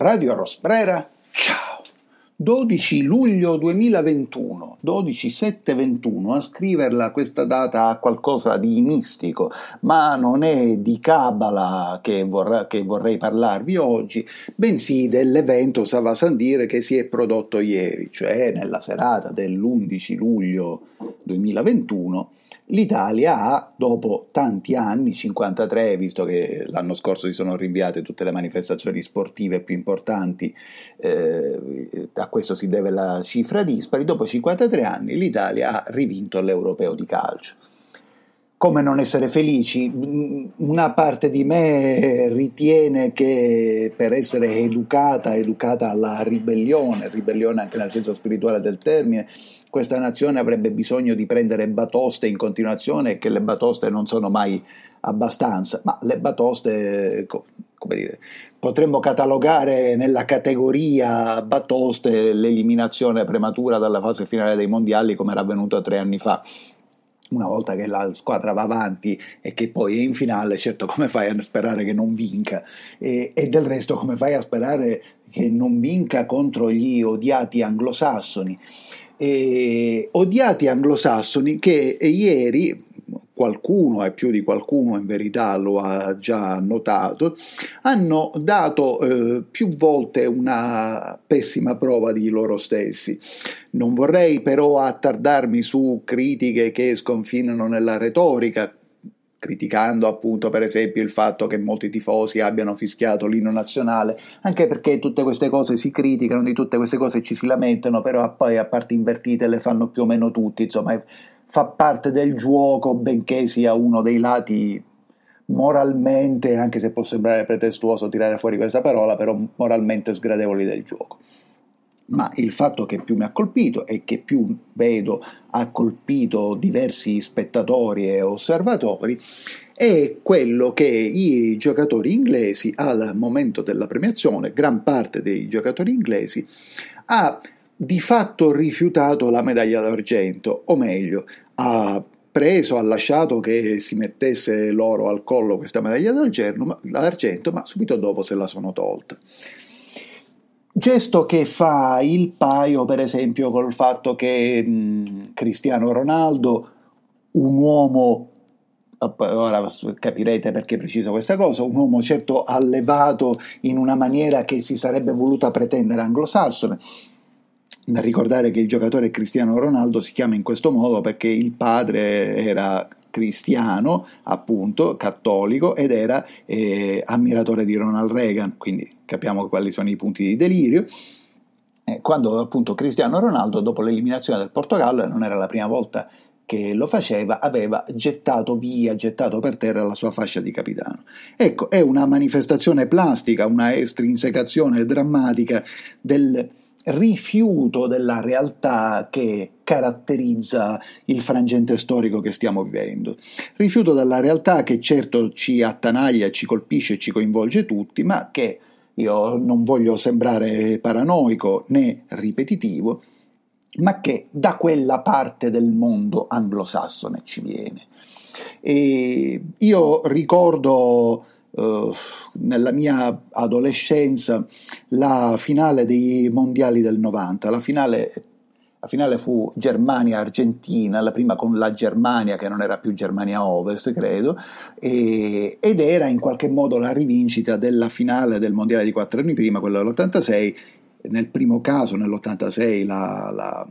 Radio Rosbrera, ciao! 12 luglio 2021, 12-7-21, a scriverla questa data ha qualcosa di mistico, ma non è di Kabbalah che, vorrà, che vorrei parlarvi oggi, bensì dell'evento Savasandire che si è prodotto ieri, cioè nella serata dell'11 luglio 2021, L'Italia ha, dopo tanti anni, 53, visto che l'anno scorso si sono rinviate tutte le manifestazioni sportive più importanti, eh, a questo si deve la cifra dispari, dopo 53 anni l'Italia ha rivinto l'europeo di calcio. Come non essere felici? Una parte di me ritiene che per essere educata, educata alla ribellione, ribellione anche nel senso spirituale del termine, questa nazione avrebbe bisogno di prendere batoste in continuazione e che le batoste non sono mai abbastanza, ma le batoste, come dire, potremmo catalogare nella categoria batoste l'eliminazione prematura dalla fase finale dei mondiali come era avvenuto tre anni fa una volta che la squadra va avanti e che poi è in finale, certo come fai a sperare che non vinca? E, e, del resto come fai a sperare che non vinca contro gli odiati anglosassoni? Eh, odiati anglosassoni che ieri qualcuno e più di qualcuno in verità lo ha già notato, hanno dato eh, più volte una pessima prova di loro stessi. Non vorrei però attardarmi su critiche che sconfinano nella retorica, criticando appunto per esempio il fatto che molti tifosi abbiano fischiato l'inno nazionale, anche perché tutte queste cose si criticano, di tutte queste cose ci si lamentano, però poi a parte invertite le fanno più o meno tutti, insomma fa parte del gioco, benché sia uno dei lati moralmente, anche se può sembrare pretestuoso tirare fuori questa parola, però moralmente sgradevoli del gioco ma il fatto che più mi ha colpito e che più vedo ha colpito diversi spettatori e osservatori è quello che i giocatori inglesi al momento della premiazione, gran parte dei giocatori inglesi, ha di fatto rifiutato la medaglia d'argento, o meglio, ha preso, ha lasciato che si mettesse l'oro al collo questa medaglia d'argento, ma subito dopo se la sono tolta. Gesto che fa il paio, per esempio, col fatto che mh, Cristiano Ronaldo, un uomo, ora capirete perché preciso questa cosa, un uomo certo allevato in una maniera che si sarebbe voluta pretendere anglosassone, da ricordare che il giocatore Cristiano Ronaldo si chiama in questo modo perché il padre era cristiano, appunto, cattolico, ed era eh, ammiratore di Ronald Reagan, quindi capiamo quali sono i punti di delirio. Eh, quando appunto Cristiano Ronaldo, dopo l'eliminazione del Portogallo, non era la prima volta che lo faceva, aveva gettato via, gettato per terra la sua fascia di capitano. Ecco, è una manifestazione plastica, una estrinsecazione drammatica del rifiuto della realtà che caratterizza il frangente storico che stiamo vivendo. Rifiuto della realtà che certo ci attanaglia, ci colpisce ci coinvolge tutti, ma che io non voglio sembrare paranoico né ripetitivo, ma che da quella parte del mondo anglosassone ci viene. E io ricordo uh, nella mia adolescenza la finale dei mondiali del 90, la finale la finale fu Germania-Argentina, la prima con la Germania che non era più Germania Ovest, credo, e, ed era in qualche modo la rivincita della finale del mondiale di quattro anni prima, quella dell'86. Nel primo caso, nell'86, la, la,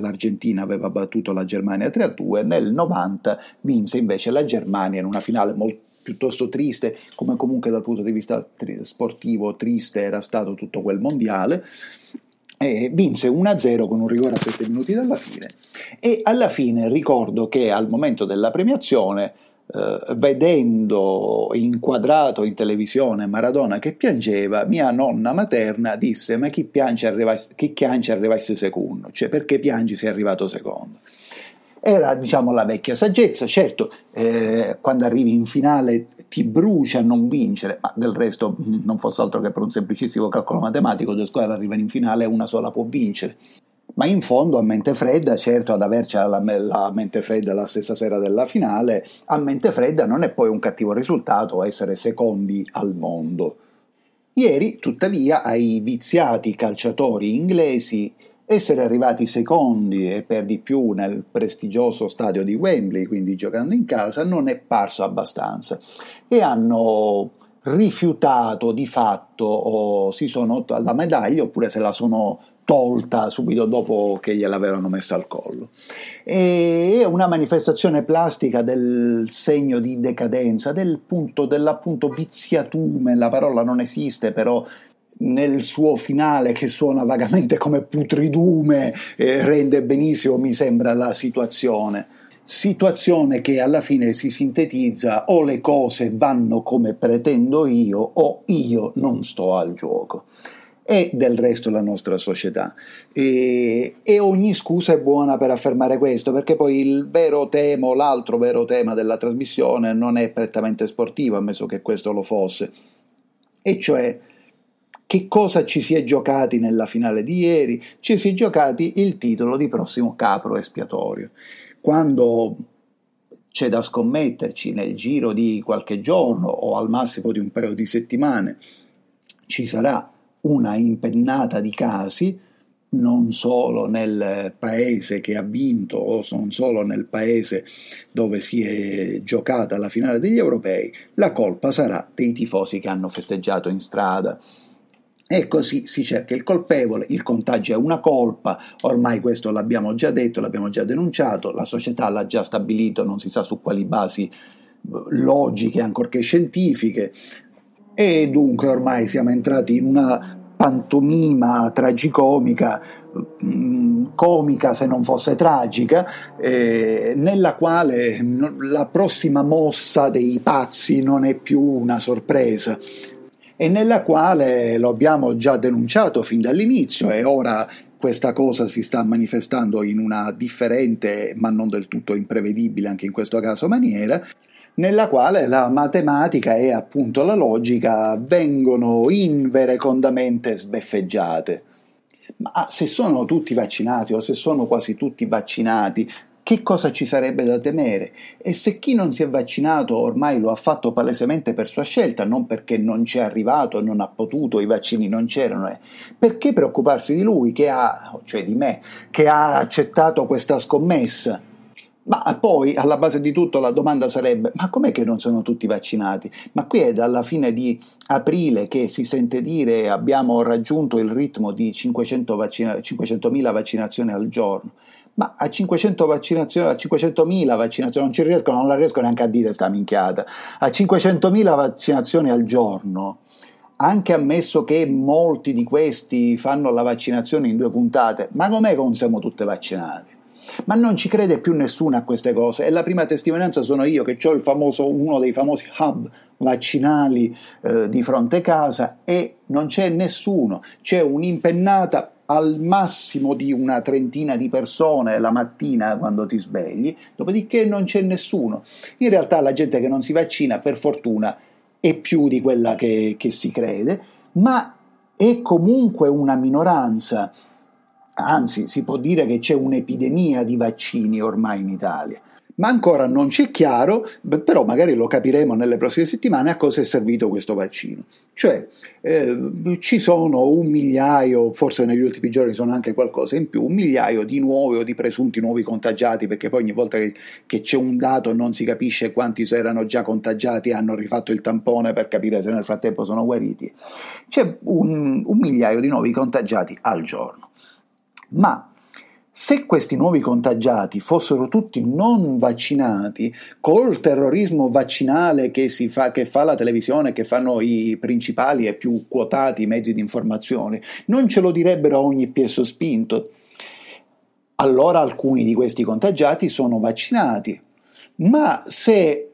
l'Argentina aveva battuto la Germania 3-2, nel 90 vinse invece la Germania in una finale molto piuttosto triste, come comunque dal punto di vista sportivo triste era stato tutto quel mondiale. E vinse 1-0 con un rigore a 7 minuti dalla fine e alla fine ricordo che al momento della premiazione eh, vedendo inquadrato in televisione Maradona che piangeva, mia nonna materna disse ma chi piange arriva, chi piange arrivasse secondo, cioè perché piangi sei arrivato secondo. Era diciamo la vecchia saggezza, certo eh, quando arrivi in finale ti brucia non vincere, ma del resto mm, non fosse altro che per un semplicissimo calcolo matematico, due squadre arrivano in finale e una sola può vincere. Ma in fondo a mente fredda, certo ad averci la, la mente fredda la stessa sera della finale, a mente fredda non è poi un cattivo risultato essere secondi al mondo. Ieri, tuttavia, ai viziati calciatori inglesi essere arrivati secondi e per di più nel prestigioso stadio di Wembley, quindi giocando in casa, non è parso abbastanza e hanno rifiutato di fatto o si sono la medaglia oppure se la sono tolta subito dopo che gliel'avevano messa al collo. È una manifestazione plastica del segno di decadenza, del punto, dell'appunto viziatume, la parola non esiste però nel suo finale che suona vagamente come putridume eh, rende benissimo mi sembra la situazione. Situazione che alla fine si sintetizza o le cose vanno come pretendo io o io non sto al gioco. E del resto la nostra società. E, e, ogni scusa è buona per affermare questo, perché poi il vero tema, l'altro vero tema della trasmissione non è prettamente sportivo, ammesso che questo lo fosse, e cioè che cosa ci si è giocati nella finale di ieri? Ci si è giocati il titolo di prossimo capro espiatorio. Quando c'è da scommetterci nel giro di qualche giorno o al massimo di un paio di settimane, ci sarà una impennata di casi, non solo nel paese che ha vinto o non solo nel paese dove si è giocata la finale degli europei, la colpa sarà dei tifosi che hanno festeggiato in strada. E così si cerca il colpevole, il contagio è una colpa, ormai questo l'abbiamo già detto, l'abbiamo già denunciato, la società l'ha già stabilito, non si sa su quali basi logiche, ancorché scientifiche, e dunque ormai siamo entrati in una pantomima tragicomica, mm, comica se non fosse tragica, eh, nella quale la prossima mossa dei pazzi non è più una sorpresa e nella quale lo abbiamo già denunciato fin dall'inizio e ora questa cosa si sta manifestando in una differente ma non del tutto imprevedibile anche in questo caso maniera nella quale la matematica e appunto la logica vengono inverecondamente sbeffeggiate. Ma se sono tutti vaccinati o se sono quasi tutti vaccinati, che cosa ci sarebbe da temere? E se chi non si è vaccinato ormai lo ha fatto palesemente per sua scelta, non perché non ci è arrivato, non ha potuto, i vaccini non c'erano, eh. perché preoccuparsi di lui, che ha, cioè di me, che ha accettato questa scommessa? Ma poi alla base di tutto la domanda sarebbe: ma com'è che non sono tutti vaccinati? Ma qui è dalla fine di aprile che si sente dire abbiamo raggiunto il ritmo di 500 vaccina- 500.000 vaccinazioni al giorno. Ma a 500 vaccinazioni, a 500.000 vaccinazioni non ci riescono, non la riesco neanche a dire sta minchiata. A 500.000 vaccinazioni al giorno, anche ammesso che molti di questi fanno la vaccinazione in due puntate, ma com'è che non siamo tutti vaccinati? Ma non ci crede più nessuno a queste cose e la prima testimonianza sono io che ho famoso, uno dei famosi hub vaccinali eh, di fronte casa e non c'è nessuno, c'è un'impennata al massimo di una trentina di persone la mattina quando ti svegli, dopodiché non c'è nessuno. In realtà la gente che non si vaccina, per fortuna, è più di quella che, che si crede, ma è comunque una minoranza anzi si può dire che c'è un'epidemia di vaccini ormai in Italia. Ma ancora non c'è chiaro, però magari lo capiremo nelle prossime settimane, a cosa è servito questo vaccino. Cioè, eh, ci sono un migliaio, forse negli ultimi giorni sono anche qualcosa in più, un migliaio di nuovi o di presunti nuovi contagiati, perché poi ogni volta che, che c'è un dato non si capisce quanti erano già contagiati e hanno rifatto il tampone per capire se nel frattempo sono guariti. C'è un, un migliaio di nuovi contagiati al giorno. Ma se questi nuovi contagiati fossero tutti non vaccinati, col terrorismo vaccinale che, fa, che, fa, la televisione, che fanno i principali e più quotati mezzi di informazione, non ce lo direbbero a ogni piè sospinto. Allora alcuni di questi contagiati sono vaccinati. Ma se,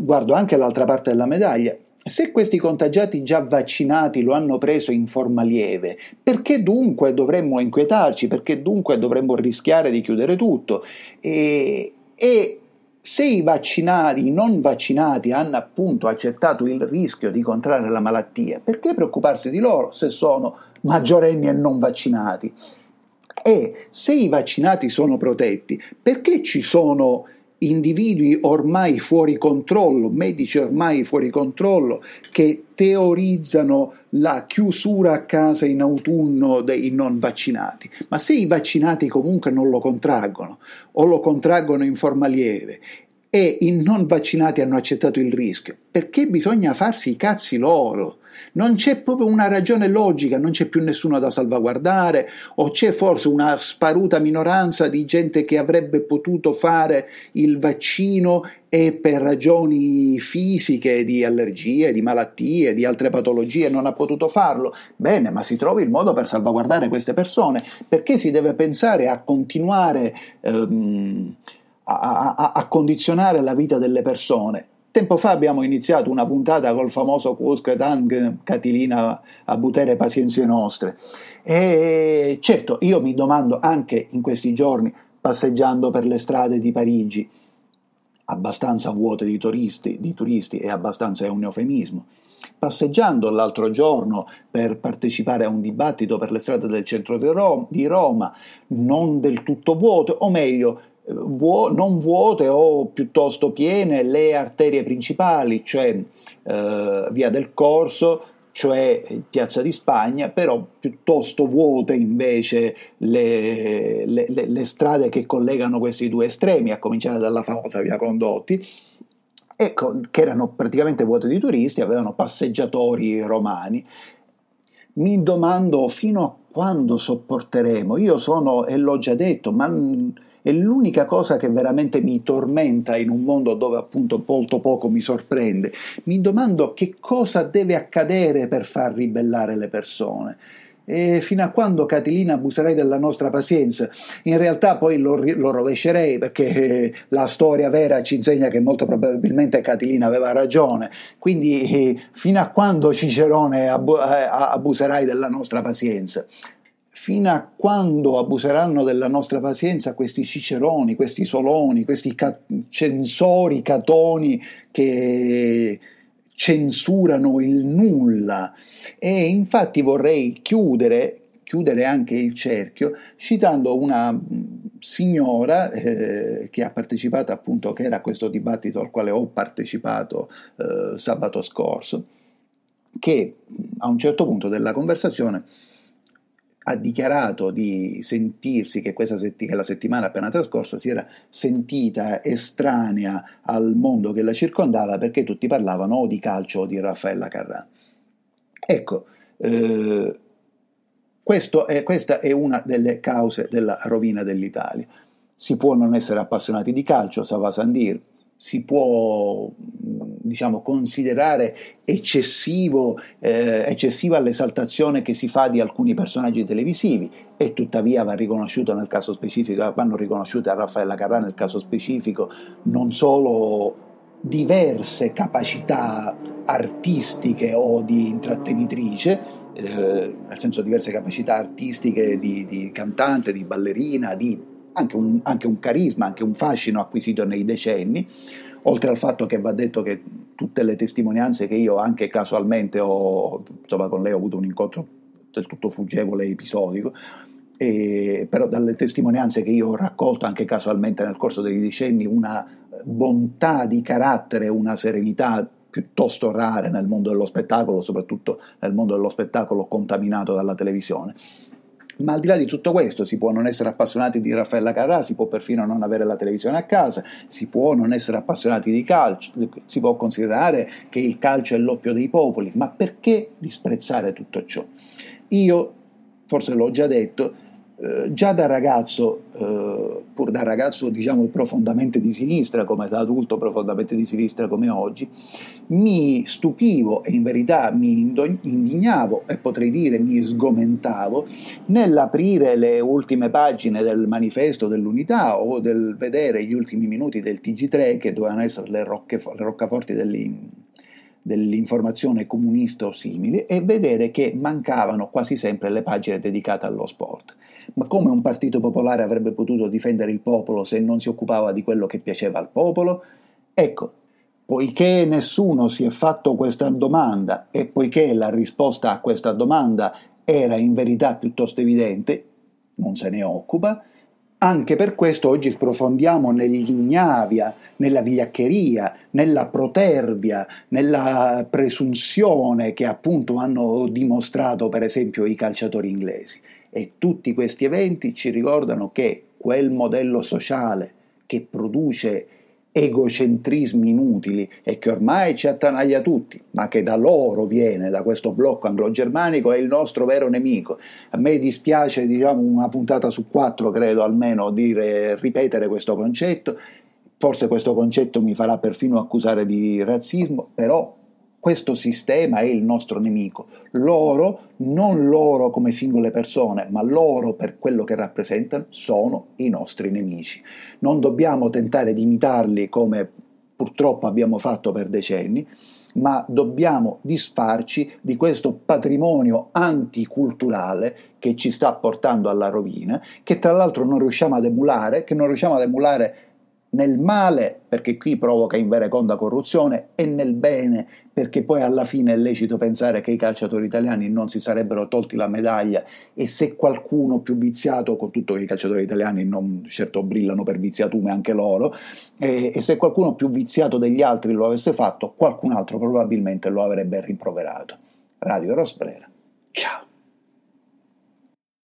guardo anche l'altra parte della medaglia, se questi contagiati già vaccinati lo hanno preso in forma lieve, perché dunque dovremmo inquietarci? Perché dunque dovremmo rischiare di chiudere tutto? E, e se i vaccinati, i non vaccinati hanno appunto accettato il rischio di contrarre la malattia, perché preoccuparsi di loro se sono maggiorenni e non vaccinati? E se i vaccinati sono protetti, perché ci sono individui ormai fuori controllo, medici ormai fuori controllo, che teorizzano la chiusura a casa in autunno dei non vaccinati. Ma se i vaccinati comunque non lo contraggono o lo contraggono in forma lieve e i non vaccinati hanno accettato il rischio, perché bisogna farsi i cazzi loro? Non c'è proprio una ragione logica, non c'è più nessuno da salvaguardare o c'è forse una sparuta minoranza di gente che avrebbe potuto fare il vaccino e per ragioni fisiche, di allergie, di malattie, di altre patologie non ha potuto farlo. Bene, ma si trovi il modo per salvaguardare queste persone. Perché si deve pensare a continuare ehm, a, a, condizionare la vita delle persone? Tempo fa abbiamo iniziato una puntata col famoso Quosque Tang Catilina a butere pazienze nostre. E certo, io mi domando anche in questi giorni, passeggiando per le strade di Parigi, abbastanza vuote di turisti, di turisti e abbastanza è un eufemismo, passeggiando l'altro giorno per partecipare a un dibattito per le strade del centro di Roma, non del tutto vuote, o meglio, vuo- non vuote o piuttosto piene le arterie principali, cioè eh, via del Corso, cioè Piazza di Spagna, però piuttosto vuote invece le, le, le, strade che collegano questi due estremi, a cominciare dalla famosa via Condotti, ecco, che erano praticamente vuote di turisti, avevano passeggiatori romani. Mi domando fino a quando sopporteremo. Io sono, e l'ho già detto, ma è l'unica cosa che veramente mi tormenta in un mondo dove appunto molto poco mi sorprende. Mi domando che cosa deve accadere per far ribellare le persone. E fino a quando Catilina abuserai della nostra pazienza? In realtà poi lo, lo rovescerei perché eh, la storia vera ci insegna che molto probabilmente Catilina aveva ragione. Quindi eh, fino a quando Cicerone abu- eh, abuserai della nostra pazienza? Fino a quando abuseranno della nostra pazienza questi ciceroni, questi soloni, questi ca- censori, catoni che censurano il nulla. E infatti vorrei chiudere, chiudere anche il cerchio citando una signora eh, che ha partecipato appunto, che era questo dibattito al quale ho partecipato eh, sabato scorso, che a un certo punto della conversazione ha dichiarato di sentirsi che, setti- che la settimana appena trascorsa si era sentita estranea al mondo che la circondava perché tutti parlavano o di calcio o di Raffaella Carrà. Ecco, eh, è, questa è una delle cause della rovina dell'Italia. Si può non essere appassionati di calcio, ça va sans dire, si può diciamo, considerare eccessivo, eh, eccessiva l'esaltazione che si fa di alcuni personaggi televisivi e tuttavia va riconosciuto nel caso specifico, vanno riconosciute a Raffaella Carrà nel caso specifico non solo diverse capacità artistiche o di intrattenitrice, eh, nel senso diverse capacità artistiche di, di cantante, di ballerina, di anche un, anche un carisma, anche un fascino acquisito nei decenni, oltre al fatto che va detto che tutte le testimonianze che io anche casualmente ho, insomma con lei ho avuto un incontro del tutto fuggevole e episodico, e, però dalle testimonianze che io ho raccolto anche casualmente nel corso dei decenni una bontà di carattere, una serenità piuttosto rare nel mondo dello spettacolo, soprattutto nel mondo dello spettacolo contaminato dalla televisione. Ma al di là di tutto questo, si può non essere appassionati di Raffaella Carrà, si può perfino non avere la televisione a casa, si può non essere appassionati di calcio, si può considerare che il calcio è l'oppio dei popoli, ma perché disprezzare tutto ciò? Io, forse l'ho già detto, eh, già da ragazzo, eh, pur da ragazzo diciamo profondamente di sinistra, come da adulto profondamente di sinistra come oggi, mi stupivo e in verità mi indignavo e potrei dire mi sgomentavo nell'aprire le ultime pagine del manifesto dell'unità o del vedere gli ultimi minuti del TG3 che dovevano essere le, rocche, le roccaforti dell'informazione comunista o simili e vedere che mancavano quasi sempre le pagine dedicate allo sport. Ma come un partito popolare avrebbe potuto difendere il popolo se non si occupava di quello che piaceva al popolo? Ecco, poiché nessuno si è fatto questa domanda e poiché la risposta a questa domanda era in verità piuttosto evidente, non se ne occupa, Anche per questo oggi sprofondiamo nell'ignavia, nella vigliaccheria, nella protervia, nella presunzione che appunto hanno dimostrato per esempio i calciatori inglesi. E tutti questi eventi ci ricordano che quel modello sociale che produce egocentrismi inutili e che ormai ci attanaglia tutti, ma che da loro viene, da questo blocco anglo-germanico, è il nostro vero nemico. A me dispiace, diciamo, una puntata su quattro, credo almeno, dire, ripetere questo concetto. Forse questo concetto mi farà perfino accusare di razzismo, però questo sistema è il nostro nemico. Loro, non loro come singole persone, ma loro per quello che rappresentano, sono i nostri nemici. Non dobbiamo tentare di imitarli come purtroppo abbiamo fatto per decenni, ma dobbiamo disfarci di questo patrimonio anticulturale che ci sta portando alla rovina, che tra l'altro non riusciamo ad emulare, che non riusciamo ad emulare nel male perché qui provoca in vereconda corruzione e nel bene perché poi alla fine è lecito pensare che i calciatori italiani non si sarebbero tolti la medaglia e se qualcuno più viziato, con tutto che i calciatori italiani non certo brillano per viziatume anche loro, e, e se qualcuno più viziato degli altri lo avesse fatto, qualcun altro probabilmente lo avrebbe rimproverato. Radio Rosbrera. Ciao.